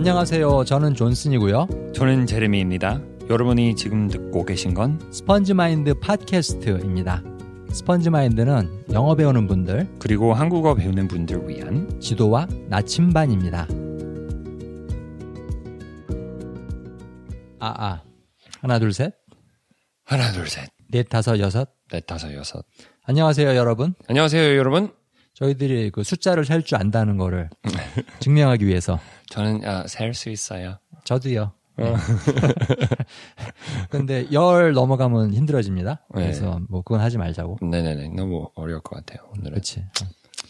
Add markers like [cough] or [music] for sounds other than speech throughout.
안녕하세요. 저는 존슨이고요. 저는 제레미입니다. 여러분이 지금 듣고 계신 건 스펀지 마인드 팟캐스트입니다. 스펀지 마인드는 영어 배우는 분들 그리고 한국어 배우는 분들 위한 지도와 나침반입니다. 아, 아. 하나, 둘, 셋. 하나 둘 셋. 넷, 다섯, 여섯. 넷 다섯 여섯. 안녕하세요, 여러분. 안녕하세요, 여러분. 저희들이 그 숫자를 셀 줄 안다는 거를 증명하기 위해서 저는 아, 셀수 있어요. 저도요. 네. [laughs] 근데 열 넘어가면 힘들어집니다. 네. 그래서 뭐 그건 하지 말자고. 네네네. 너무 어려울 것 같아요. 오늘은. 그렇지.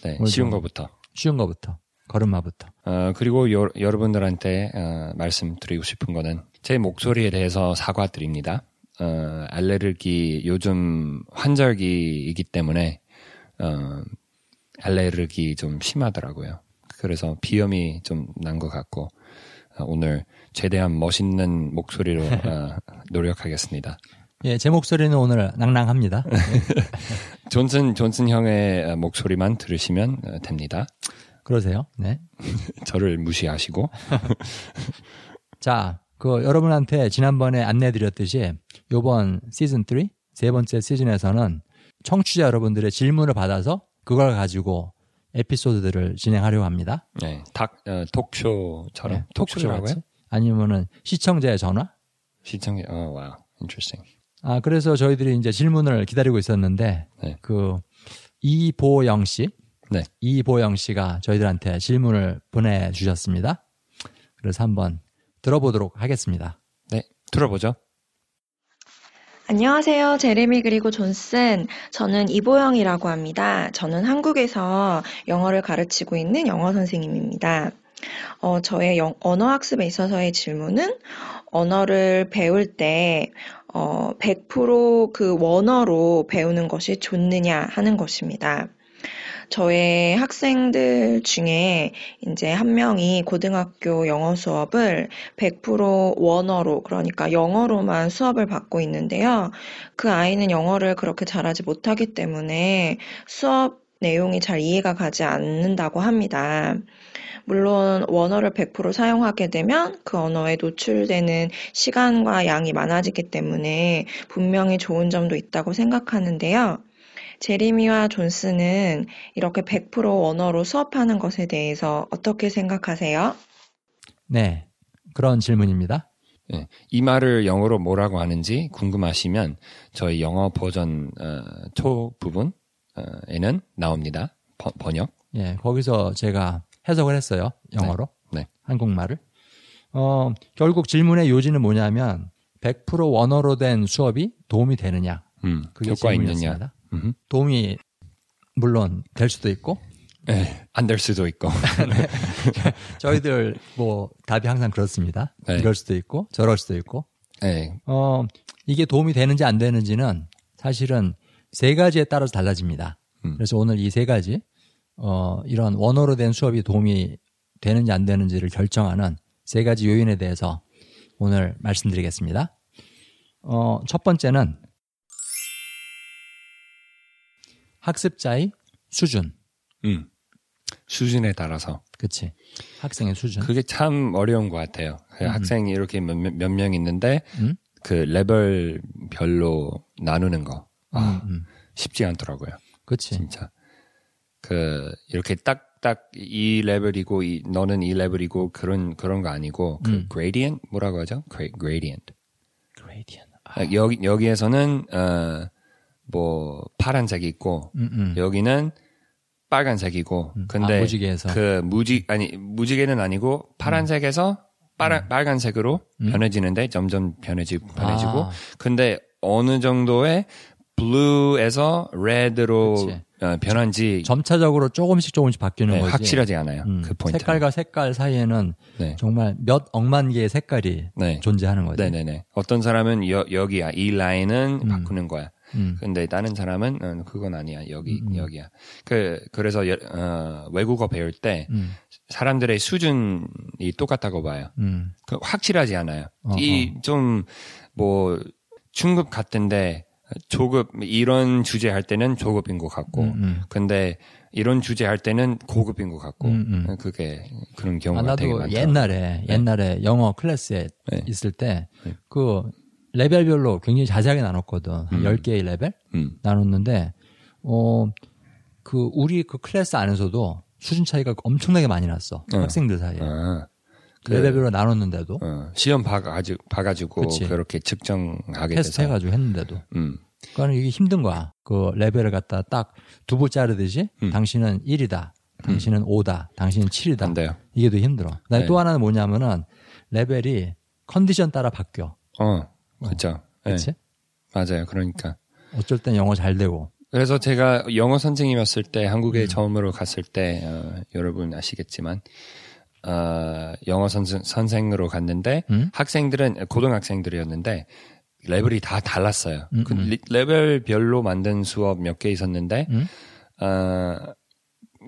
네, 쉬운 좀- 거부터. 쉬운 거부터. 걸음마부터. 어, 그리고 여, 여러분들한테 어, 말씀드리고 싶은 거는 제 목소리에 대해서 사과드립니다. 어, 알레르기 요즘 환절기이기 때문에 어, 알레르기 좀 심하더라고요. 그래서 비염이 좀 난 것 같고 어, 오늘 최대한 멋있는 목소리로 어, [laughs] 노력하겠습니다. 예, 제 목소리는 오늘 낭낭합니다. [laughs] 존슨 존슨 형의 어, 목소리만 들으시면 어, 됩니다. 그러세요. 네. [laughs] 저를 무시하시고 자, 그 여러분한테 지난번에 안내 드렸듯이 요번 시즌 3, 세 번째 시즌에서는 청취자 여러분들의 질문을 받아서 그걸 가지고 에피소드들을 진행하려고 합니다. 네, 탁 어, talk show처럼 네, talk show라고요? 아니면은 시청자의 전화? 시청자 어 wow interesting 아, 그래서 저희들이 이제 질문을 기다리고 있었는데, 네. 그, 이보영 씨. 네. 이보영 씨가 저희들한테 질문을 보내주셨습니다. 그래서 한번 들어보도록 하겠습니다. 네 들어보죠 안녕하세요. 제레미 그리고 존슨. 저는 이보영이라고 합니다. 저는 한국에서 영어를 가르치고 있는 영어 선생님입니다. 어, 저의 영- 언어 학습에 있어서의 질문은 언어를 배울 때 어, 100%그 원어로 배우는 것이 좋느냐 하는 것입니다. 저의 학생들 중에 이제 한 명이 고등학교 영어 수업을 100% 원어로, 그러니까 영어로만 수업을 받고 있는데요. 그 아이는 영어를 그렇게 잘하지 못하기 때문에 수업 내용이 잘 이해가 가지 않는다고 합니다. 물론 원어를 100% 사용하게 되면 그 언어에 노출되는 시간과 양이 많아지기 때문에 분명히 좋은 점도 있다고 생각하는데요. 제리미와 존스는 이렇게 100% 원어로 수업하는 것에 대해서 어떻게 생각하세요? 네. 그런 질문입니다. 예, 이 말을 영어로 뭐라고 하는지 궁금하시면 저희 영어 버전 어, 초 부분에는 나옵니다 번- 번역 예, 거기서 제가 해석을 했어요. 영어로. 네, 네. 한국말을. 어, 결국 질문의 요지는 뭐냐면 100% 원어로 된 수업이 도움이 되느냐. 음, 그게 효과 있느냐 질문이었습니다. 음, 도움이 물론 될 수도 있고 예, 안될 수도 있고 [laughs] 저희들 뭐 답이 항상 그렇습니다. 네. 이럴 수도 있고 저럴 수도 있고 예, 어 이게 도움이 되는지 안 되는지는 사실은 세 가지에 따라서 달라집니다. 음. 그래서 오늘 이 세 가지 어 이런 원어로 된 수업이 도움이 되는지 안 되는지를 결정하는 세 가지 요인에 대해서 오늘 말씀드리겠습니다. 어, 첫 번째는 학습자의 수준. 음, 수준에 따라서 그치. 학생의 수준. 그게 참 어려운 것 같아요. 그 학생이 이렇게 몇명 있는데 음? 그 레벨별로 나누는 거 아, 음, 음. 쉽지 않더라고요. 그치. 진짜 그 이렇게 딱 딱 이 레벨이고 이, 너는 이 레벨이고 그런 그런 거 아니고 그 음. gradient 뭐라고 하죠? Gra- gradient. gradient. 아, 여기 여기에서는 어 뭐 파란색이 있고 음, 음. 여기는 빨간색이고 음. 근데 아, 무지개에서. 그 무지 아니 무지개는 아니고 파란색에서 빨아, 빨간색으로 음. 변해지는데 점점 변해지고 변해지고 아. 근데 어느 정도의 blue에서 red로 그치. 어, 변한지 점차적으로 조금씩 조금씩 바뀌는 네, 거지. 확실하지 않아요. 음, 그 포인트. 색깔과 색깔 사이에는 네. 정말 몇 억만 개의 색깔이 네. 존재하는 거지. 네네네. 어떤 사람은 여, 여기야 이 라인은 음. 바꾸는 거야. 음. 근데 다른 사람은 어, 그건 아니야. 여기 음. 여기야. 그 그래서 여- 어, 외국어 배울 때 음. 사람들의 수준이 똑같다고 봐요. 음. 그 확실하지 않아요. 이 좀 뭐 중급 같은데 조급 이런 주제 할 때는 조급인 것 같고, 음, 음. 근데 이런 주제 할 때는 고급인 것 같고, 음, 음. 그게 그런 아, 경우가 되게 나도 많죠. 옛날에 옛날에 영어 클래스에 네. 있을 때 네. 그 레벨별로 굉장히 자세하게 나눴거든. 한 음. 10개의 레벨 음, 나눴는데 어 그 우리 그 클래스 안에서도 수준 차이가 엄청나게 많이 났어. 어. 학생들 사이에. 아, 그- 레벨별로 나눴는데도 어, 시험 봐가지고, 봐가지고 그치. 그렇게 측정하게 테스트 돼서, 해가지고 했는데도. 음, 그러니까 이게 힘든 거야. 그 레벨을 갖다 딱 두부 자르듯이 음. 당신은 1이다. 당신은 5다. 당신은 7이다. 안 돼요. 이게 더 힘들어. 그다음에 네. 또 하나는 뭐냐면은 레벨이 컨디션 따라 바뀌어. 어, 그렇죠. 그렇지? 맞아요. 그러니까. 어쩔 땐 영어 잘 되고. 그래서 제가 영어 선생님이었을 때 음. 한국에 처음으로 갔을 때 어, 여러분 아시겠지만 어, 영어 선생, 선생으로 갔는데 음? 학생들은 고등학생들이었는데 레벨이 다 달랐어요. 음, 그 음. 리- 레벨별로 만든 수업 몇 개 있었는데 음? 어,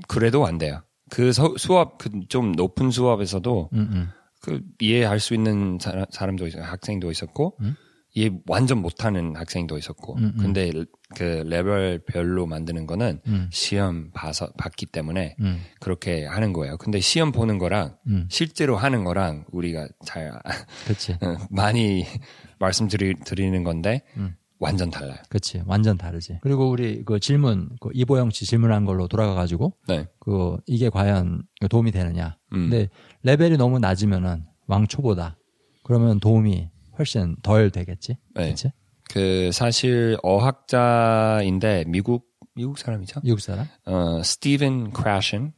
그래도 안 돼요. 그 서- 수업 그 좀 높은 수업에서도 음, 음. 그 이해할 수 있는 사람, 사람도 있, 학생도 있었고 음? 이해 완전 못하는 학생도 있었고 음, 음. 근데 그 레벨별로 만드는 거는 음. 시험 봐서 봤기 때문에 음, 그렇게 하는 거예요. 근데 시험 보는 거랑 음. 실제로 하는 거랑 우리가 잘. [laughs] 어, 많이 [laughs] 말씀드리는 건데 음. 완전 달라요. 그렇지. 완전 다르지. 그리고 우리 그 질문, 그 이보영 씨 질문한 걸로 돌아가 가지고 네. 그 이게 과연 도움이 되느냐. 음. 근데 레벨이 너무 낮으면은 왕초보다. 그러면 도움이 훨씬 덜 되겠지. 네. 그렇지? 그 사실 어학자인데 미국 미국 사람이죠. 미국 사람? 어 스티븐 크라션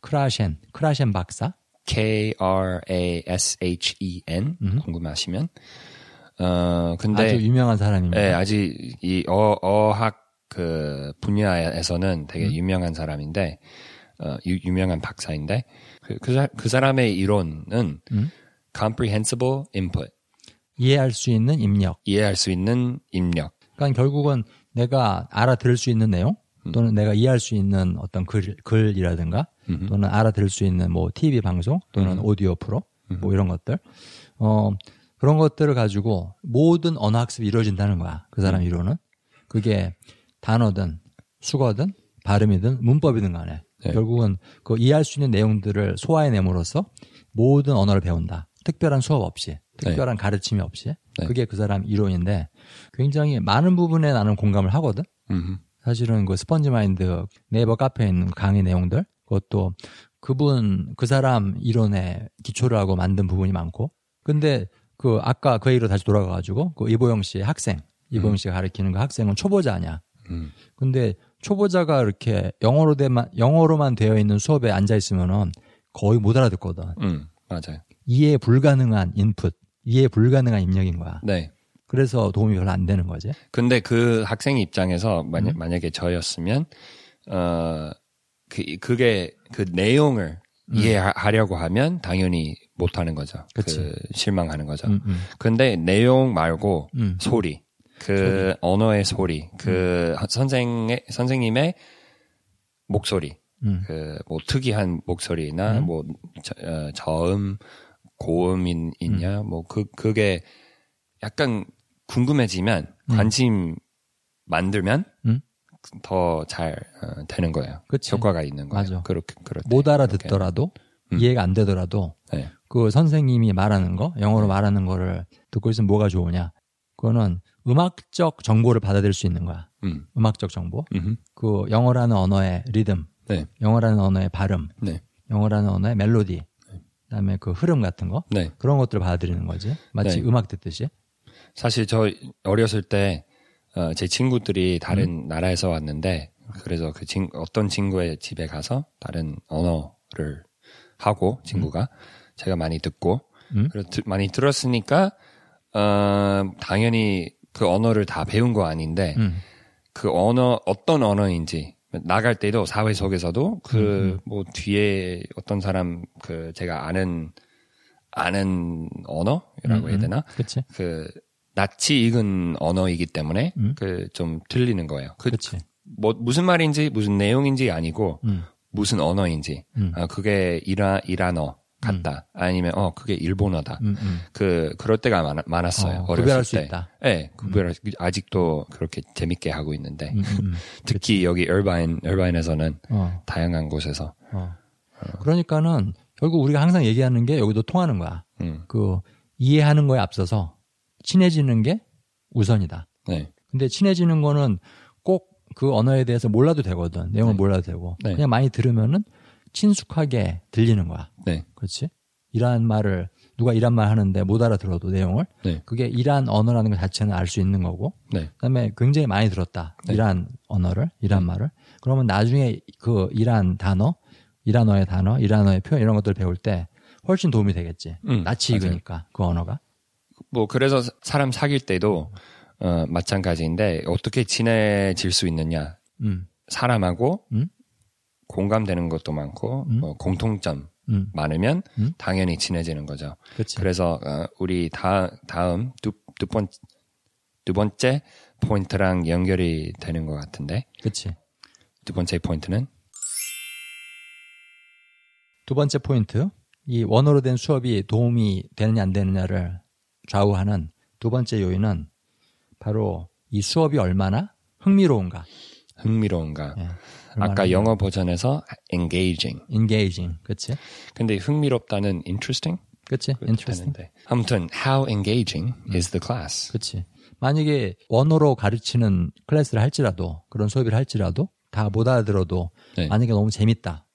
크라셴, 크라셴 박사. K R A S H E N 음. 궁금하시면 어 근데 아주 유명한 사람입니다. 네, 아직 이 어, 어학 그 분야에서는 되게 유명한 사람인데 어, 유, 유명한 박사인데 그, 그, 사, 그 사람의 이론은 음? comprehensible input 이해할 수 있는 입력. 이해할 수 있는 입력 그러니까 결국은 내가 알아들을 수 있는 내용 또는 내가 이해할 수 있는 어떤 글, 글이라든가 음. 또는 알아들을 수 있는 뭐 TV 방송 또는 오디오 프로 뭐 이런 것들 어 그런 것들을 가지고 모든 언어 학습이 이루어진다는 거야 그 사람 이론은. 그게 단어든 수거든 발음이든 문법이든 간에. 네. 결국은 그 이해할 수 있는 내용들을 소화해냄으로써 모든 언어를 배운다. 특별한 수업 없이 특별한 가르침이 없이. 네. 그게 그 사람 이론인데 굉장히 많은 부분에 나는 공감을 하거든. 음. 사실은 그 스펀지 마인드 네이버 카페에 있는 강의 내용들 그것도 그분 그 사람 이론에 기초를 하고 만든 부분이 많고. 근데 그 아까 그 얘기로 다시 돌아가 가지고 그 이보영 씨 학생 이보영 씨가 가르치는 그 학생은 초보자냐 음. 근데 초보자가 이렇게 영어로 대만 영어로만 되어 있는 수업에 앉아 있으면은 거의 못 알아듣거든 음. 맞아요 이해 불가능한 인풋 이해 불가능한 입력인 거야 네 그래서 도움이 별로 안 되는 거지 근데 그 학생 입장에서 만약, 음. 만약에 저였으면 어 그, 그게 그 내용을 이해하려고 하면 당연히 못 하는 거죠. 음. 그치. 그 실망하는 거죠. 음, 음, 근데 내용 말고 음. 소리, 그 언어의 소리, 그 선생의 선생님의 목소리, 음. 그뭐 특이한 목소리나 음. 뭐 저, 어, 저음, 고음인 있냐, 음. 뭐그 그게 약간 궁금해지면 음. 관심 만들면 음. 더잘 되는 거예요. 그치. 효과가 있는 거예요. 맞아. 그렇게 그렇대. 못 알아듣더라도 음. 이해가 안 되더라도 네. 그 선생님이 말하는 거 영어로 말하는 거를 듣고 있으면 뭐가 좋으냐 그거는 음악적 정보를 받아들일 수 있는 거야 음. 음악적 정보 음흠. 그 영어라는 언어의 리듬 네. 영어라는 언어의 발음 네. 영어라는 언어의 멜로디 그다음에 그 흐름 같은 거 네. 그런 것들을 받아들이는 거지 마치 네. 음악 듣듯이 사실 저 어렸을 때, 어, 제 친구들이 다른 음. 나라에서 왔는데, 그래서 그 친, 어떤 친구의 집에 가서 다른 언어를 하고, 친구가, 제가 많이 듣고, 음. 그래서 드- 많이 들었으니까, 어, 당연히 그 언어를 다 배운 거 아닌데, 음. 그 언어, 어떤 언어인지, 나갈 때도 사회 속에서도 그, 음, 뭐, 뒤에 어떤 사람, 그, 제가 아는, 아는 언어라고 해야 음, 음. 되나? 그치 그 낯이 익은 언어이기 때문에 음. 그좀 들리는 거예요. 그 그치 뭐 무슨 말인지 무슨 내용인지 아니고 음. 무슨 언어인지 음. 아, 그게 이라 이란어 같다. 아니면 어 그게 일본어다. 음, 음. 그 그럴 때가 많, 많았어요. 어, 구별할 수 때. 있다. 네, 구별 아직도 그렇게 재밌게 하고 있는데 음, 음, 음. [laughs] 특히 여기 얼바인 얼바인에서는 어, 다양한 곳에서 어. 그러니까는 결국 우리가 항상 얘기하는 게 여기도 통하는 거야. 음, 그 이해하는 거에 앞서서 친해지는 게 우선이다. 네, 근데 친해지는 거는 꼭 그 언어에 대해서 몰라도 되거든. 내용을 네. 몰라도 되고. 네. 그냥 많이 들으면은 친숙하게 들리는 거야. 네, 그렇지? 이란 말을 누가 이란 말 하는데 못 알아들어도 내용을 네. 그게 이란 언어라는 것 자체는 알 수 있는 거고 네, 그다음에 굉장히 많이 들었다. 네. 이란 언어를, 이란 말을. 그러면 나중에 그 이란 단어, 이란어의 단어, 이란어의 표현 이런 것들을 배울 때 훨씬 도움이 되겠지. 음, 낯이. 익으니까 그 언어가. 뭐 그래서 사람 사귈 때도 어, 마찬가지인데 어떻게 친해질 수 있느냐 음, 사람하고 음? 공감되는 것도 많고 음? 뭐 공통점 음, 많으면 음? 당연히 친해지는 거죠. 그렇지. 그래서 어, 우리 다, 다음 두, 두, 번, 두 번째 포인트랑 연결이 되는 것 같은데 그렇지. 두 번째 포인트는 두 번째 포인트. 이 원어로 된 수업이 도움이 되느냐 안 되느냐를 좌우하는 두 번째 요인은 바로 이 수업이 얼마나 흥미로운가. 흥미로운가. 예. 아까 영어 버전에서 engaging. engaging. 그렇지? 근데 흥미롭다는 interesting 그렇지? interesting. 되는데 아무튼 how engaging is the class. 그렇지. 만약에 원어로 가르치는 클래스를 할지라도 그런 수업을 할지라도 다 못 알아들어도 네. 만약에 너무 재밌다.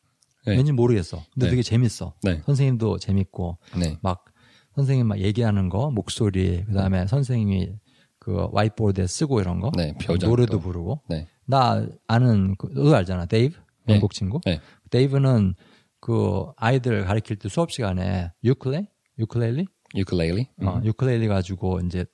네. 왠지 모르겠어. 근데 네. 되게 재밌어. 네. 선생님도 재밌고 네. 막 선생님 막 얘기하는 거 목소리 그 다음에 선생님이 그 화이트보드에 쓰고 이런 거 네. 노래도 부르고 네. 나 아는 그, 너도 알잖아 데이브 네. 영국 친구 네. 데이브는 그 아이들 가르칠 때 수업 시간에 유클레 유클레리 ukulele. 어, 유클레리 가지고 이제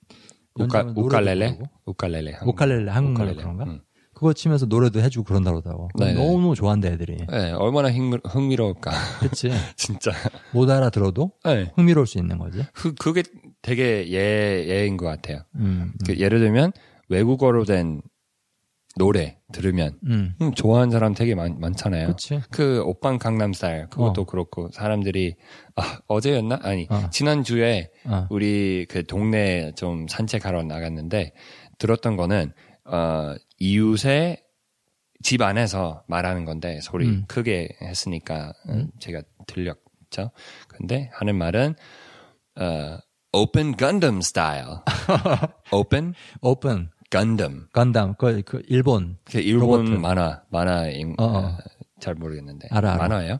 우카, 우칼렐레? 우칼렐레. 우칼렐레 한국말로 우칼렐레. 그런가? 음. 그거 치면서 노래도 해주고 그런다 그러더라고. 네네. 너무 좋아한다 애들이. 네, 얼마나 흥미, 흥미 로울까. 그치? [laughs] 진짜. 못 알아들어도 네. 흥미로울 수 있는 거지. 그, 그게 되게 예, 예인 것 같아요. 음, 그 예를 들면 외국어로 된 노래 들으면 음. 음, 좋아하는 사람 되게 많, 많잖아요. 그치? 그 오빤 강남스타일 그것도 그렇고 사람들이 아, 어제였나 아니 어. 지난 주에 어. 우리 그 동네 좀 산책하러 나갔는데 들었던 거는 어 이웃의 집 안에서 말하는 건데 소리 음. 크게 했으니까 어, 제가 들렸죠. 근데 하는 말은 어 Open Gundam style. [laughs] Open 오픈, Gundam. 간담, 그, 그, 일본. 그 일본 로봇. 만화 만화인 어, 어. 어, 잘 모르겠는데 알아, 알아. 만화예요?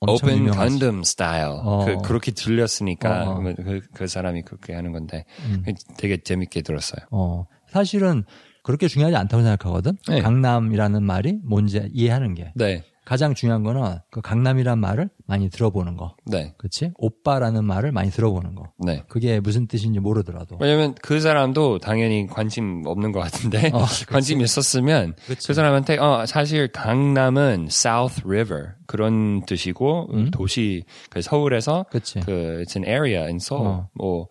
엄청 open. Gundam style 어. 그, 그렇게 들렸으니까 어, 어. 뭐 그, 그 사람이 그렇게 하는 건데 음. 되게 재밌게 들었어요. 어, 사실은 그렇게 중요하지 않다고 생각하거든. 네. 강남이라는 말이 뭔지 이해하는 게 네, 가장 중요한 거는 그 강남이란 말을 많이 들어보는 거. 네, 그치? 오빠라는 말을 많이 들어보는 거. 네. 그게 무슨 뜻인지 모르더라도. 왜냐면 그 사람도 당연히 관심 없는 것 같은데 어. [laughs] 관심 있었으면 그치. 그 사람한테 어 사실 강남은 South River 그런 뜻이고 음? 도시 그 서울에서 그치? 그 it's an area in Seoul 어. 뭐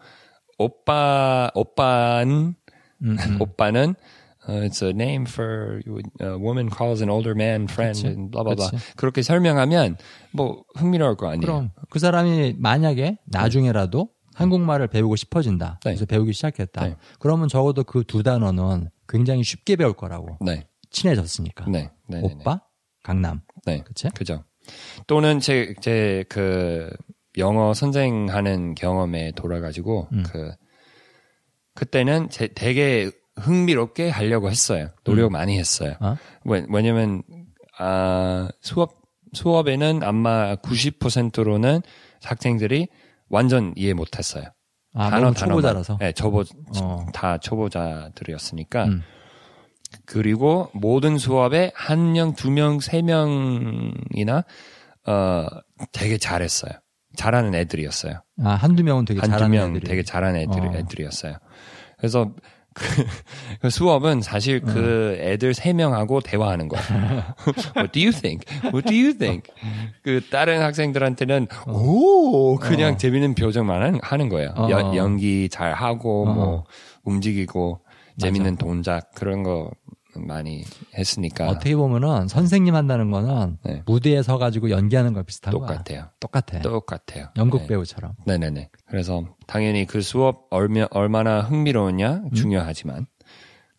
오빠 오빠는 음, 음. 오빠는 uh, it's a name for a woman calls an older man friend 그치. and blah blah blah. 그치. 그렇게 설명하면 뭐 흥미로울 거 아니에요. 그럼 그 사람이 만약에 나중에라도 한국말을 배우고 싶어진다. 네. 그래서 배우기 시작했다. 네. 그러면 적어도 그 두 단어는 굉장히 쉽게 배울 거라고. 네, 친해졌으니까. 네, 네, 네, 네. 오빠, 강남. 네, 그치? 그죠. 또는 제 제 그 영어 선생하는 경험에 돌아가지고 음. 그 그때는 제 되게 흥미롭게 하려고 했어요. 노력 많이 했어요. 어? 왜, 왜냐면 아 수업 수업에는 아마 90%로는 학생들이 완전 이해 못했어요. 아, 너무 초보자라서. 네, 초보 어. 다 초보자들이었으니까. 음. 그리고 모든 수업에 한 명, 두 명, 세 명이나 어 되게 잘했어요. 잘하는 애들이었어요. 아, 한두 명은 되게 한두 잘하는 명 애들이. 되게 잘하는 애들, 어. 애들이었어요. 그래서 그, 그 수업은 사실 그 애들 세 명하고 대화하는 거예요. [laughs] What do you think? What do you think? 그 다른 학생들한테는 오 그냥 어. 재밌는 표정만 하는- 거예요. 어. 연, 연기 잘 하고 어. 뭐 움직이고 재밌는 동작 그런 거 많이 했으니까 어떻게 보면은 선생님 한다는 거는 네. 무대에 서 가지고 연기하는 거 비슷한. 똑같아요. 똑같아. 똑같아요. 연극 네. 배우처럼. 네네네. 그래서 당연히 그 수업 얼마, 얼마나 흥미로우냐 음. 중요하지만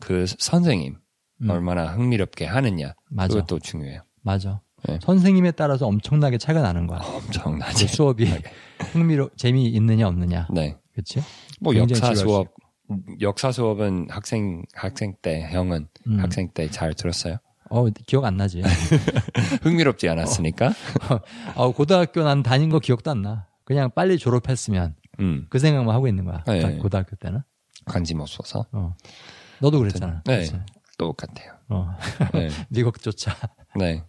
그 선생님 음. 얼마나 흥미롭게 하느냐 맞아. 그것도 중요해요. 맞아. 네. 선생님에 따라서 엄청나게 차이가 나는 거야. 그 엄청나지. 수업이 [laughs] 흥미로 재미 있느냐 없느냐. 네. 그렇지? 뭐 역사 수업 역사 수업은 학생 학생 때 형은 음. 학생 때 잘 들었어요. 어 기억 안 나지. [laughs] 흥미롭지 않았으니까. 어, 고등학교 난 다닌 거 기억도 안 나. 그냥 빨리 졸업했으면 음. 그 생각만 하고 있는 거야. 네. 고등학교 때는. 관심 없어서 어. 너도 그랬잖아. 네. 그치? 똑같아요. 어. 네. [laughs] 미국조차. 네.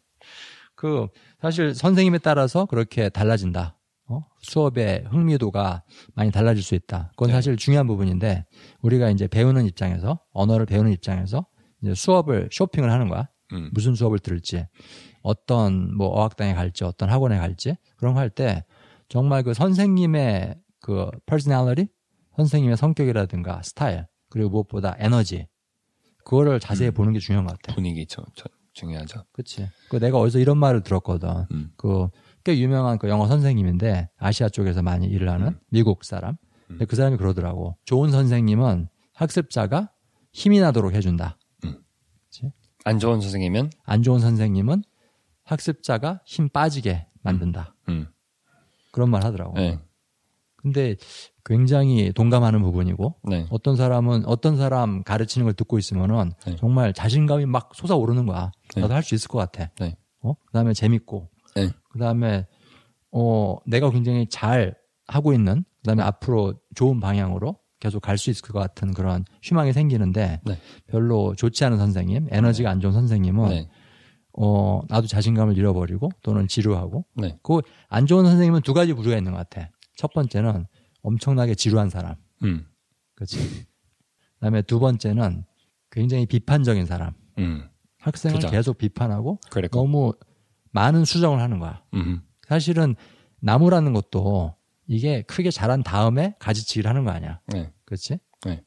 그 사실 선생님에 따라서 그렇게 달라진다. 어? 수업의 흥미도가 많이 달라질 수 있다. 그건 네. 사실 중요한 부분인데 우리가 이제 배우는 입장에서 언어를 배우는 입장에서 이제 수업을 쇼핑을 하는 거야. 음. 무슨 수업을 들을지, 어떤 뭐 어학당에 갈지, 어떤 학원에 갈지 그런 거 할 때 정말 그 선생님의 그 personality, 선생님의 성격이라든가 스타일 그리고 무엇보다 에너지 그거를 자세히 음. 보는 게 중요한 것 같아. 분위기 저, 저, 중요하죠. 그치. 그 내가 어디서 이런 말을 들었거든. 음. 그 꽤 유명한 그 영어 선생님인데 아시아 쪽에서 많이 일을 하는 음. 미국 사람. 근데 그 사람이 그러더라고. 좋은 선생님은 학습자가 힘이 나도록 해준다. 안 좋은 선생님은 안 좋은 선생님은 학습자가 힘 빠지게 만든다. 음. 그런 말 하더라고. 네. 근데 굉장히 동감하는 부분이고 네. 어떤 사람은 어떤 사람 가르치는 걸 듣고 있으면은 네. 정말 자신감이 막 솟아오르는 거야. 네. 나도 할수 있을 것 같아. 네. 어? 그다음에 재밌고 네. 그 다음에 어 내가 굉장히 잘 하고 있는 그 다음에 앞으로 좋은 방향으로 계속 갈 수 있을 것 같은 그런 희망이 생기는데 네. 별로 좋지 않은 선생님, 에너지가 안 좋은 선생님은 네. 어 나도 자신감을 잃어버리고 또는 지루하고 네. 그안 좋은 선생님은 두 가지 부류가 있는 것 같아. 첫 번째는 엄청나게 지루한 사람, 음. 그렇지. 그다음에 두 번째는 굉장히 비판적인 사람, 음. 학생을 그죠. 계속 비판하고 그랬고. 너무 많은 수정을 하는 거야. 음. 사실은 나무라는 것도 이게 크게 자란 다음에 가지치기를 하는 거 아니야. 네. 그렇지? 네.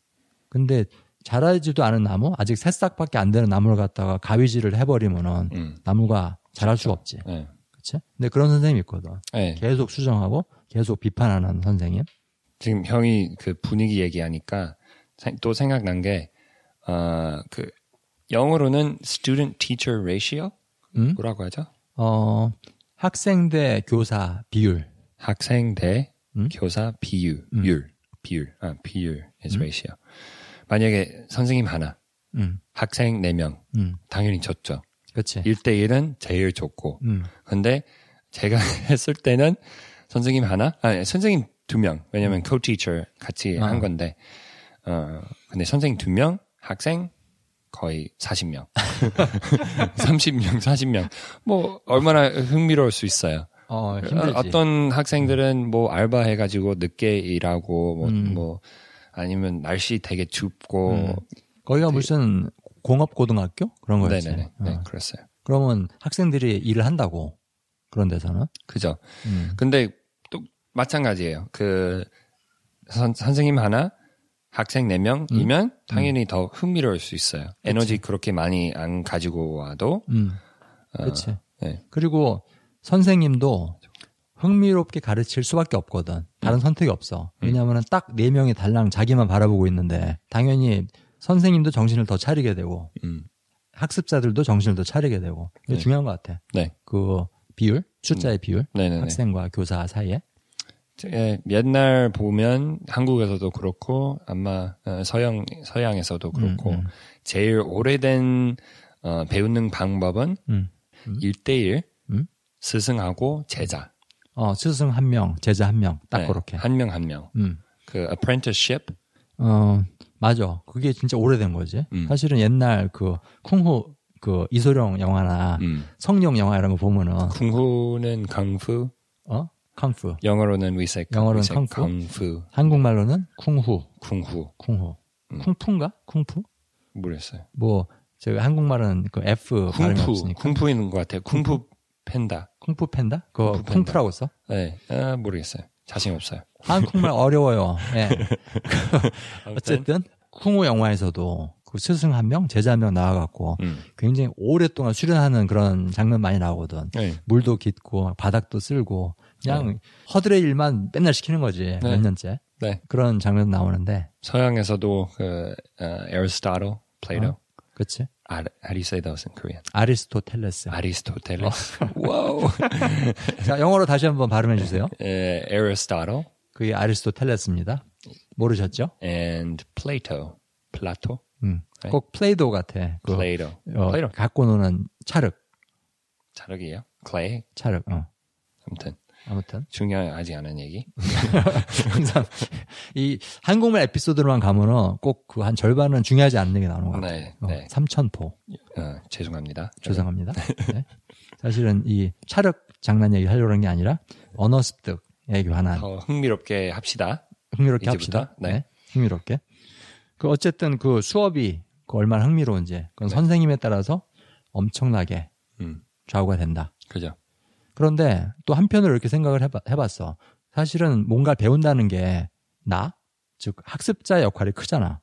근데 자라지도 않은 나무, 아직 새싹밖에 안 되는 나무를 갖다가 가위질을 해버리면은 음. 나무가 자랄 수가 없지. 네. 그렇지? 근데 그런 선생님이 있거든. 네. 계속 수정하고 계속 비판하는 선생님. 지금 형이 그 분위기 얘기하니까 생- 또 생각난 게, 어, 그, 영어로는 student teacher ratio? 음? 뭐라고 하죠? 어, 학생 대 교사 비율. 학생 대 음? 교사 비율, 음. 율, 비율, 아, 비율 is ratio. 만약에 선생님 하나, 음, 학생 4명, 음, 당연히 졌죠. 그렇지. 1대1은 제일 좋고. 음, 근데 제가 [laughs] 했을 때는 선생님 하나, 아니, 선생님 두 명, 왜냐면 co-teacher 같이 아. 한 건데, 어, 근데 선생님 두 명, 학생 거의 40명. 30명, 40명. 뭐, 얼마나 흥미로울 수 있어요. 어, 힘들지. 어떤 학생들은 뭐 알바 해가지고 늦게 일하고 뭐, 음. 뭐 아니면 날씨 되게 춥고 음. 거기가 무슨 공업 고등학교 그런 거였지. 네네네 네, 어. 그랬어요. 그러면 학생들이 일을 한다고 그런 데서는. 그죠. 음. 근데 또 마찬가지예요. 그 선, 선생님 하나 학생 4명이면 당연히 더 흥미로울 수 있어요. 에너지 그렇게 많이 안 가지고 와도 음. 어, 그렇지. 네. 그리고 선생님도 흥미롭게 가르칠 수밖에 없거든. 다른 선택이 없어. 왜냐하면 딱네 명이 달랑 자기만 바라보고 있는데 당연히 선생님도 정신을 더 차리게 되고 음, 학습자들도 정신을 더 차리게 되고 이게 네. 중요한 것 같아. 네. 그 비율, 숫자의 비율, 네네네. 학생과 교사 사이에. 예, 옛날 보면 한국에서도 그렇고 아마 어, 서양 서양에서도 그렇고 음, 음. 제일 오래된 어, 배우는 방법은 음. 일대일 음? 스승하고 제자. 어, 스승 한 명, 제자 한 명, 딱 네, 그렇게. 한 명 한 명. 음. 그 apprenticeship. 어, 맞아. 그게 진짜 오래된 거지. 음. 사실은 옛날 그 쿵후 그 이소룡 영화나 음. 성룡 영화 이런 거 보면은 쿵후는 강푸, 어? 康푸. 영어로는 we say 영어로는? 강푸, 한국말로는 쿵후. 쿵후. 쿵후. 음. 쿵푸인가? 쿵푸? 모르겠어요. 뭐 제가 한국말은 그 F 발음이 쿵푸, 없으니까. 쿵푸인 것 같아요. 쿵푸 팬다. 쿵푸 팬다? 그거 쿵푸 팬다. 쿵푸라고 써? 네, 아, 모르겠어요. 자신 없어요. 한국말 [laughs] 어려워요. 예. 아무튼, 어쨌든 쿵후 영화에서도 그 스승 한 명, 제자 한 명 나와갖고 음. 굉장히 오랫동안 수련하는 그런 장면 많이 나오거든. 네. 물도 깃고 바닥도 쓸고 그냥 허들의 일만 맨날 시키는 거지 네. 몇 년째 네. 그런 장면 나오는데 서양에서도 그 어, Aristotle, Plato. 어? 그치 아, how do you say those in Korean? 아리스토텔레스 아리스토텔레스. [laughs] wow. [laughs] 자 영어로 다시 한번 발음해 주세요 에, Aristotle 그게 아리스토텔레스입니다 모르셨죠? and Plato. 플라톤? 음. 네. 꼭 Play-Doh 같아 그 Play-Doh. 어, Play-Doh. 갖고 노는 찰흙 찰흙이에요? Clay? 찰흙 어. 아무튼 아무튼 중요하지 않은 얘기. [laughs] 항상 이 한국말 에피소드로만 가면은 꼭 그 한 절반은 중요하지 않는 게 나오는 것 같아요 네, 어, 네. 삼천포 어, 죄송합니다. 죄송합니다. 네. 사실은 이 차력 장난 얘기 하려고 하는 게 아니라 언어 습득에 관한 더 흥미롭게 합시다. 흥미롭게 이제부터? 합시다. 네. 네. 흥미롭게. 그 어쨌든 그 수업이 그 얼마나 흥미로운지 그건 네. 선생님에 따라서 엄청나게 음, 좌우가 된다. 그죠. 그런데 또 한편으로 이렇게 생각을 해봐, 해봤어. 사실은 뭔가 배운다는 게 나, 즉 학습자의 역할이 크잖아.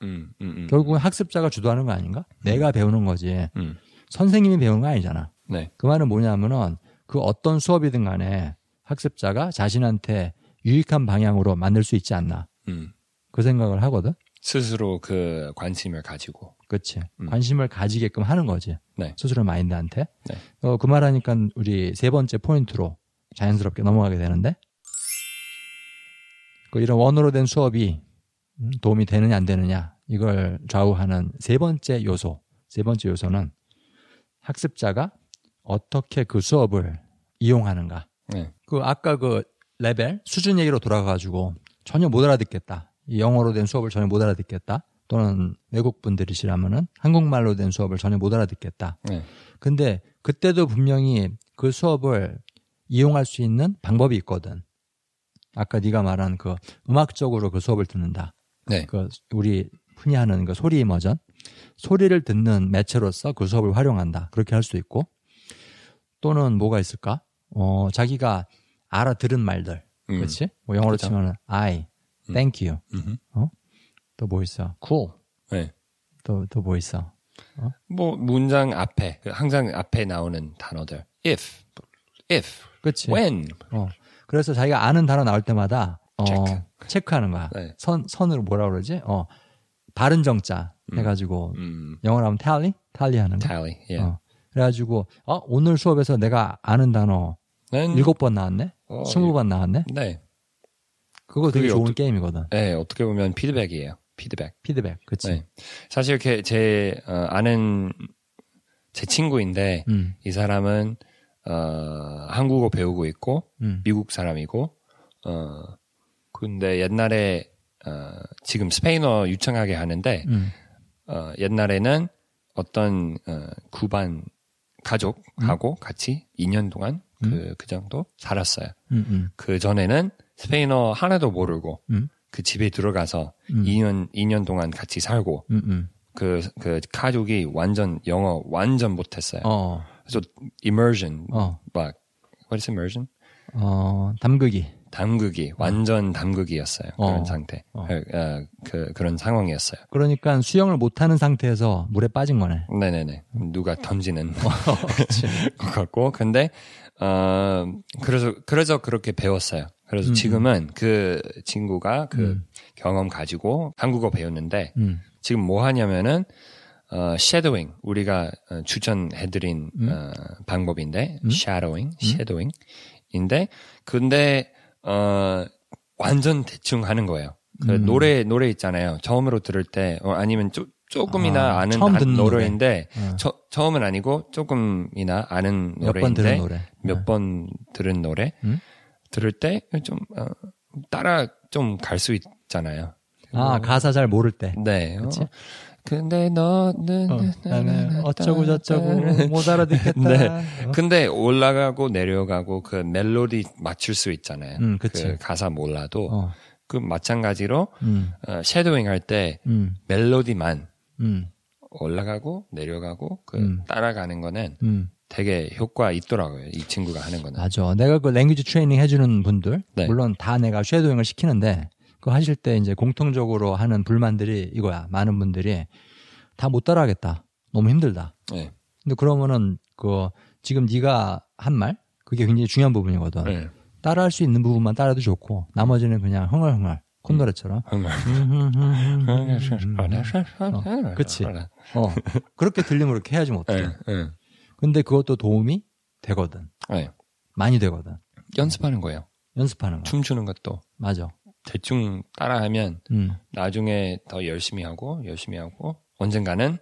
음, 음, 음. 결국은 학습자가 주도하는 거 아닌가? 내가 배우는 거지. 음, 선생님이 배우는 거 아니잖아. 네, 그 말은 뭐냐면은 그 어떤 수업이든 간에 학습자가 자신한테 유익한 방향으로 만들 수 있지 않나. 음. 그 생각을 하거든. 스스로 그 관심을 가지고. 그치. 음. 관심을 가지게끔 하는 거지. 네. 스스로 마인드한테. 네. 어, 그 말하니까 우리 세 번째 포인트로 자연스럽게 넘어가게 되는데, 그 이런 원어로 된 수업이 음, 도움이 되느냐 안 되느냐 이걸 좌우하는 세 번째 요소. 세 번째 요소는 학습자가 어떻게 그 수업을 이용하는가. 네, 그 아까 그 레벨 수준 얘기로 돌아가가지고 전혀 못 알아듣겠다. 이 영어로 된 수업을 전혀 못 알아듣겠다. 또는 외국 분들이시라면은 한국말로 된 수업을 전혀 못 알아듣겠다. 네, 근데 그때도 분명히 그 수업을 이용할 수 있는 방법이 있거든. 아까 네가 말한 그 음악적으로 그 수업을 듣는다. 네, 그 우리 흔히 하는 그 소리 이머전 소리를 듣는 매체로서 그 수업을 활용한다. 그렇게 할 수도 있고 또는 뭐가 있을까? 어 자기가 알아들은 말들, 음. 그렇지? 뭐 영어로 그죠. 치면은 I, 음. thank you, 음흠. 또 뭐 있어? cool, 네. 또또 뭐 있어? 뭐 문장 앞에 그 항상 앞에 나오는 단어들. if, if, 그렇지? when. 어 그래서 자기가 아는 단어 나올 때마다 어 체크. 체크하는 거야. 네. 선 선으로 뭐라 그러지? 어 바른 정자 해가지고 음, 영어로 하면 tally, tally 하는 거. tally. Yeah. 어. 그래가지고 어 오늘 수업에서 내가 아는 단어 난 일곱 번 나왔네, 어, 스무 번 나왔네. 네, 그거 되게 좋은 어떠- 게임이거든. 네, 어떻게 보면 피드백이에요. 피드백. 피드백, 그치? 네. 사실 이렇게 제 어, 아는 제 친구인데 음, 이 사람은 어, 한국어 배우고 있고 음, 미국 사람이고 어 근데 옛날에 어, 지금 스페인어 유창하게 하는데 음, 어, 옛날에는 어떤 어, 구반 가족하고 같이 2년 동안 그, 그 정도 살았어요. 음, 음, 그 전에는 스페인어 하나도 모르고 음, 그 집에 들어가서 음. 2년 2년 동안 같이 살고 음, 음. 그, 그 가족이 완전 영어 완전 못했어요. 어, 그래서 immersion 어, 막 what is immersion? 어, 담그기. 담그기 완전 담그기였어요. 그런 어. 상태. 어. 어, 그 그런 상황이었어요. 그러니까 수영을 못하는 상태에서 물에 빠진 거네. 네네네. 누가 던지는 어, [laughs] 것 같고. 근데, 어, 그래서, 그래서 그렇게 배웠어요. 그래서 음, 지금은 그 친구가 그 음. 경험 가지고 한국어 배웠는데, 음, 지금 뭐 하냐면은, 어, shadowing. 우리가 어, 추천해드린, 음. 어, 방법인데, 음. shadowing, shadowing. 인데, 근데, 어, 완전 대충 하는 거예요. 그 음. 노래, 노래 있잖아요. 처음으로 들을 때, 어, 아니면 쪼, 조금이나 아, 아, 는 노래인데, 어. 처, 처음은 아니고 조금이나 아는 몇번 노래인데 들은 노래. 몇 번 들은 노래 음? 들을 때 좀 어, 따라 좀 갈 수 있잖아요. 아, 가사 잘 모를 때. 네. 어, 그치? 근데 너는 어, 나는 어쩌고 저쩌고 못 알아듣겠다. 네. 어? 근데 올라가고 내려가고 그 멜로디 맞출 수 있잖아요. 음, 그치. 그 가사 몰라도 어, 그 마찬가지로 음, 어, shadowing 할때 음, 멜로디만 음, 올라가고 내려가고 그 음. 따라가는 거는 음. 되게 효과 있더라고요. 이 친구가 하는 거는. 맞아. 내가 그 language training 해주는 분들, 네. 물론 다 내가 shadowing을 시키는데, 그 하실 때 이제 공통적으로 하는 불만들이 이거야. 많은 분들이 다 못 따라하겠다. 너무 힘들다. 네. 근데 그러면은 그 지금 네가 한 말 그게 굉장히 중요한 부분이거든. 네. 따라할 수 있는 부분만 따라도 좋고 나머지는 그냥 흥얼흥얼 콧노래처럼. 어, 그치. [laughs] 어 그렇게 들리면 그렇게 해야지 못해. 네. 네. 근데 그것도 도움이 되거든. 네. 많이 되거든. 연습하는 거예요. 연습하는 거. 춤추는 것도 맞아. 대충 따라하면 음. 나중에 더 열심히 하고 열심히 하고 언젠가는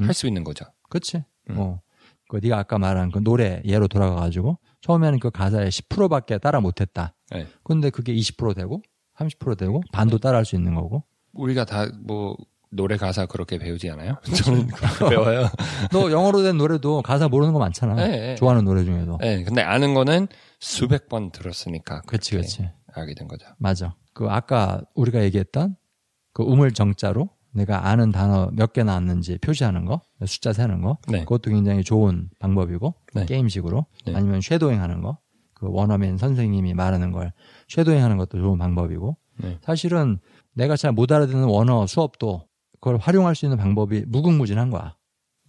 음. 할수 있는 거죠. 그치. 음. 어. 그 네가 아까 말한 그 노래 예로 돌아가 가지고 처음에는 그 가사의 10%밖에 따라 못 했다. 네. 근데 그게 20% 되고 30% 되고 반도 따라 할 수 있는 거고. 우리가 다 뭐 노래 가사 그렇게 배우지 않아요? 저는 그렇게 배워요. 너 영어로 된 노래도 가사 모르는 거 많잖아. 네, 네. 좋아하는 노래 중에도. 네, 근데 아는 거는 수백 번 들었으니까 그렇게 그치. 알게 된 거죠. 맞아. 그 아까 우리가 얘기했던 그 음을 정자로 내가 아는 단어 몇 개 나왔는지 표시하는 거, 숫자 세는 거. 네. 그것도 굉장히 좋은 방법이고 네. 게임식으로 네. 아니면 shadowing 하는 거. 그 원어민 선생님이 말하는 걸 shadowing 하는 것도 좋은 방법이고 네. 사실은 내가 잘 못 알아듣는 원어 수업도 그걸 활용할 수 있는 방법이 무궁무진한 거야.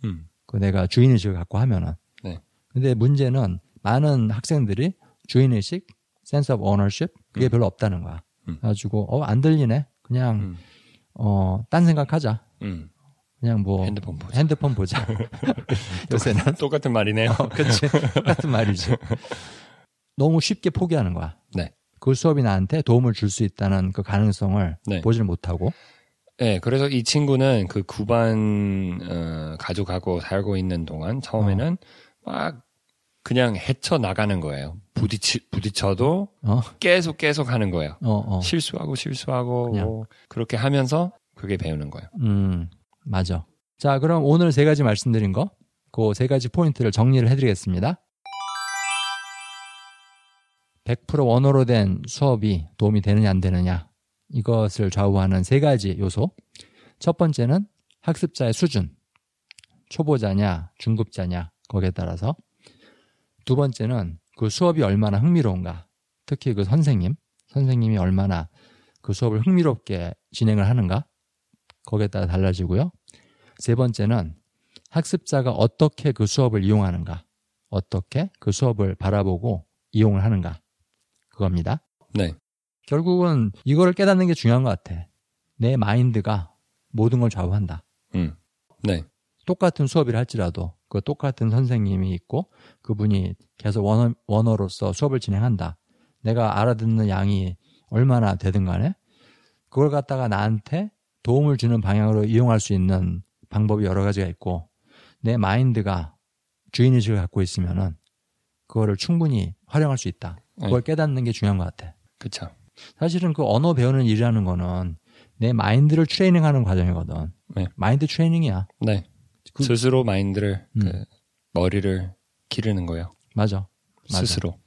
음. 그 내가 주인의식을 갖고 하면은. 네. 근데 문제는 많은 학생들이 주인의식, sense of ownership 그게 음. 별로 없다는 거야. 음. 그래가지고 어 안 들리네. 그냥 음. 어딴 생각하자. 음. 그냥 뭐 핸드폰 보자. 핸드폰 보자. [laughs] [laughs] 요새는 똑같은 말이네요. 그치 [laughs] 똑같은 말이지. 너무 쉽게 포기하는 거야. 네. 그 수업이 나한테 도움을 줄 수 있다는 그 가능성을 네. 보지를 못하고. 네, 그래서 이 친구는 그 구반 어, 가족하고 살고 있는 동안 처음에는 막 그냥 헤쳐 나가는 거예요. 부딪히 부딪혀도 어, 계속 계속 하는 거예요. 어, 어. 실수하고 실수하고. 뭐 그렇게 하면서 그게 배우는 거예요. 음, 맞아. 자, 그럼 오늘 세 가지 말씀드린 거, 그 세 가지 포인트를 정리를 해드리겠습니다. 100% 원어로 된 수업이 도움이 되느냐 안 되느냐 이것을 좌우하는 세 가지 요소. 첫 번째는 학습자의 수준, 초보자냐, 중급자냐 거기에 따라서. 두 번째는 그 수업이 얼마나 흥미로운가, 특히 그 선생님, 선생님이 얼마나 그 수업을 흥미롭게 진행을 하는가 거기에 따라 달라지고요. 세 번째는 학습자가 어떻게 그 수업을 이용하는가, 어떻게 그 수업을 바라보고 이용을 하는가, 그겁니다. 네. 결국은 이거를 깨닫는 게 중요한 것 같아. 내 마인드가 모든 걸 좌우한다. 음. 네. 똑같은 수업이라 할지라도 그 똑같은 선생님이 있고 그분이 계속 원어, 원어로서 수업을 진행한다. 내가 알아듣는 양이 얼마나 되든 간에 그걸 갖다가 나한테 도움을 주는 방향으로 이용할 수 있는 방법이 여러 가지가 있고 내 마인드가 주인의식을 갖고 있으면은 그거를 충분히 활용할 수 있다. 그걸 깨닫는 게 중요한 것 같아. 그쵸. 사실은 그 언어 배우는 일이라는 거는 내 마인드를 트레이닝하는 과정이거든. 네. 마인드 트레이닝이야. 네. 그- 스스로 마인드를 음. 그 머리를 기르는 거예요. 맞아. 맞아. 스스로.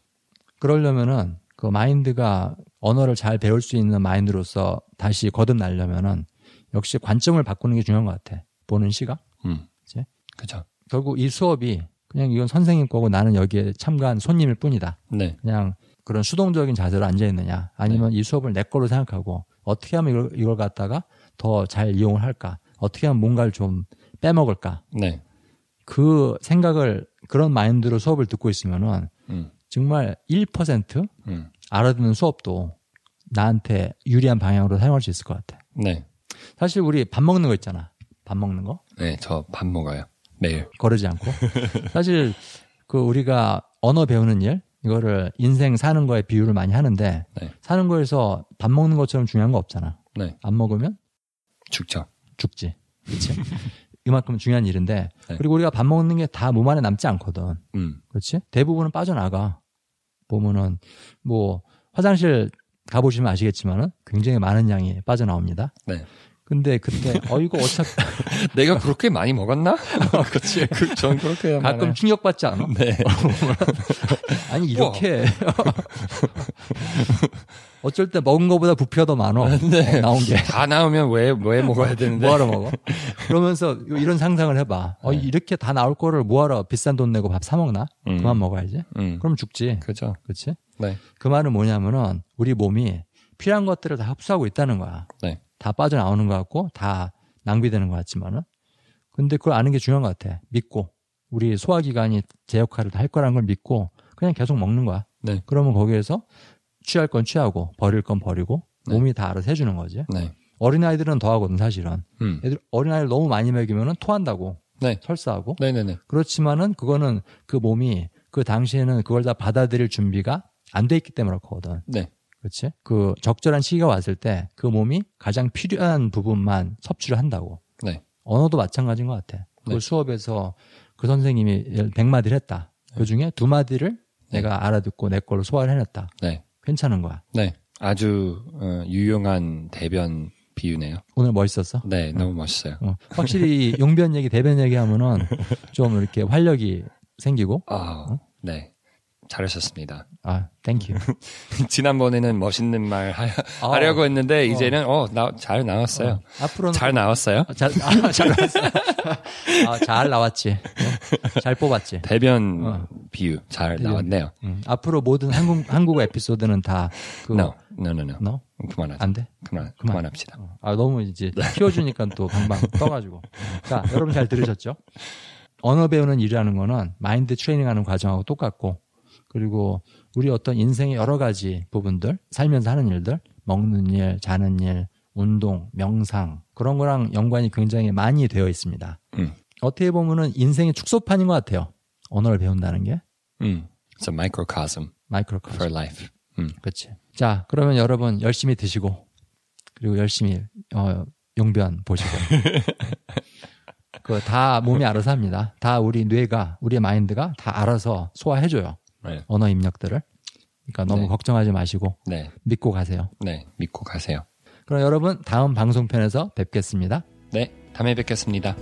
그러려면은 그 마인드가 언어를 잘 배울 수 있는 마인드로서 다시 거듭나려면은 역시 관점을 바꾸는 게 중요한 것 같아. 보는 시각. 음. 그치? 그쵸. 결국 이 수업이 그냥 이건 선생님 거고 나는 여기에 참가한 손님일 뿐이다. 네. 그냥 그런 수동적인 자세로 앉아 있느냐 아니면 이 수업을 내 거로 생각하고 어떻게 하면 이걸, 이걸 갖다가 더 잘 이용을 할까 어떻게 하면 뭔가를 좀 빼먹을까 네. 그 생각을 그런 마인드로 수업을 듣고 있으면은 음. 정말 1% 음. 알아듣는 수업도 나한테 유리한 방향으로 사용할 수 있을 것 같아. 네. 사실 우리 밥 먹는 거 있잖아. 밥 먹는 거 네. 저 밥 먹어요. 매일. 거르지 않고 사실 그 우리가 언어 배우는 일 이거를 인생 사는 거에 비유를 많이 하는데 네. 사는 거에서 밥 먹는 것처럼 중요한 거 없잖아. 네. 안 먹으면 죽죠. 죽지. 그렇지? [laughs] 이만큼 중요한 일인데 네. 그리고 우리가 밥 먹는 게 다 몸 안에 남지 않거든. 음. 그렇지? 대부분은 빠져나가. 보면은 뭐 화장실 가보시면 아시겠지만은 굉장히 많은 양이 빠져나옵니다. 네. 근데 그때 어 이거 어차피 내가 그렇게 많이 먹었나? [laughs] 그렇지. [laughs] 그, 전 그렇게 가끔 많아요. 충격받지 않아? 네. [laughs] 아니 이렇게 어쩔 때 먹은 거보다 부피가 더 많어. 네. 어, 나온 게. 다 나오면 왜, 왜 먹어야 되는데? 뭐하러 먹어? 그러면서 이런 상상을 해봐. 어, 네. 이렇게 다 나올 거를 뭐하러 비싼 돈 내고 밥 사 먹나? 음. 그만 먹어야지. 음. 그럼 죽지. 그죠. 그렇지? 네. 그 말은 뭐냐면은 우리 몸이 필요한 것들을 다 흡수하고 있다는 거야. 네. 다 빠져나오는 것 같고 다 낭비되는 것 같지만은 근데 그걸 아는 게 중요한 것 같아. 믿고 우리 소화기관이 제 역할을 다할 거라는 걸 믿고 그냥 계속 먹는 거야. 네. 그러면 거기에서 취할 건 취하고 버릴 건 버리고 네. 몸이 다 알아서 해주는 거지. 네. 어린 아이들은 더 하거든 사실은. 음. 애들 어린 아이를 너무 많이 먹이면은 토한다고 네. 설사하고 네네네. 그렇지만은 그거는 그 몸이 그 당시에는 그걸 다 받아들일 준비가 안 돼 있기 때문에 그렇거든. 네. 그렇지? 그 적절한 시기가 왔을 때 그 몸이 가장 필요한 부분만 섭취를 한다고. 네. 언어도 마찬가지인 것 같아. 그 네. 수업에서 그 선생님이 100마디를 했다. 그 중에 두 마디를 네. 내가 알아듣고 내 걸로 소화를 해냈다. 네. 괜찮은 거야. 네. 아주 어, 유용한 대변 비유네요. 오늘 멋있었어? 네, 너무 멋있어요. 어, 확실히 용변 얘기, 대변 얘기 하면은 좀 이렇게 활력이 생기고, 아, 네. 잘하셨습니다. 아, thank you. [laughs] 지난번에는 멋있는 말 하, 아, 하려고 했는데 이제는 어, 나, 잘 나왔어요. 어, 앞으로는 잘 나왔어요. 아, 잘, 아, 잘 나왔어. [laughs] 아, 잘 나왔지. 어, 잘 뽑았지. 대변 어. 비유 잘 대변. 나왔네요. 음, 앞으로 모든 한국, 한국어 에피소드는 다, 그, No, no, no, no. 너? 그만하자. 안 돼? 그만, 그만. 그만합시다. 어, 아, 너무 이제 키워주니까 또 방방 떠가지고. 자, 여러분 잘 들으셨죠? 언어 배우는 일이라는 거는 마인드 트레이닝 하는 과정하고 똑같고, 그리고 우리 어떤 인생의 여러 가지 부분들, 살면서 하는 일들, 먹는 일, 자는 일, 운동, 명상, 그런 거랑 연관이 굉장히 많이 되어 있습니다. 음. 어떻게 보면은 인생의 축소판인 것 같아요. 언어를 배운다는 게. 음. It's a microcosm 마이크로카스. for life. 음. 그렇지. 자, 그러면 여러분 열심히 드시고 그리고 열심히 어, 용변 보시고 [laughs] 그 다 몸이 알아서 합니다. 다 우리 뇌가 우리의 마인드가 다 알아서 소화해줘요. 네. 언어 입력들을. 그러니까 너무 네. 걱정하지 마시고 네. 믿고 가세요. 네. 믿고 가세요. 그럼 여러분 다음 방송편에서 뵙겠습니다. 네. 다음에 뵙겠습니다.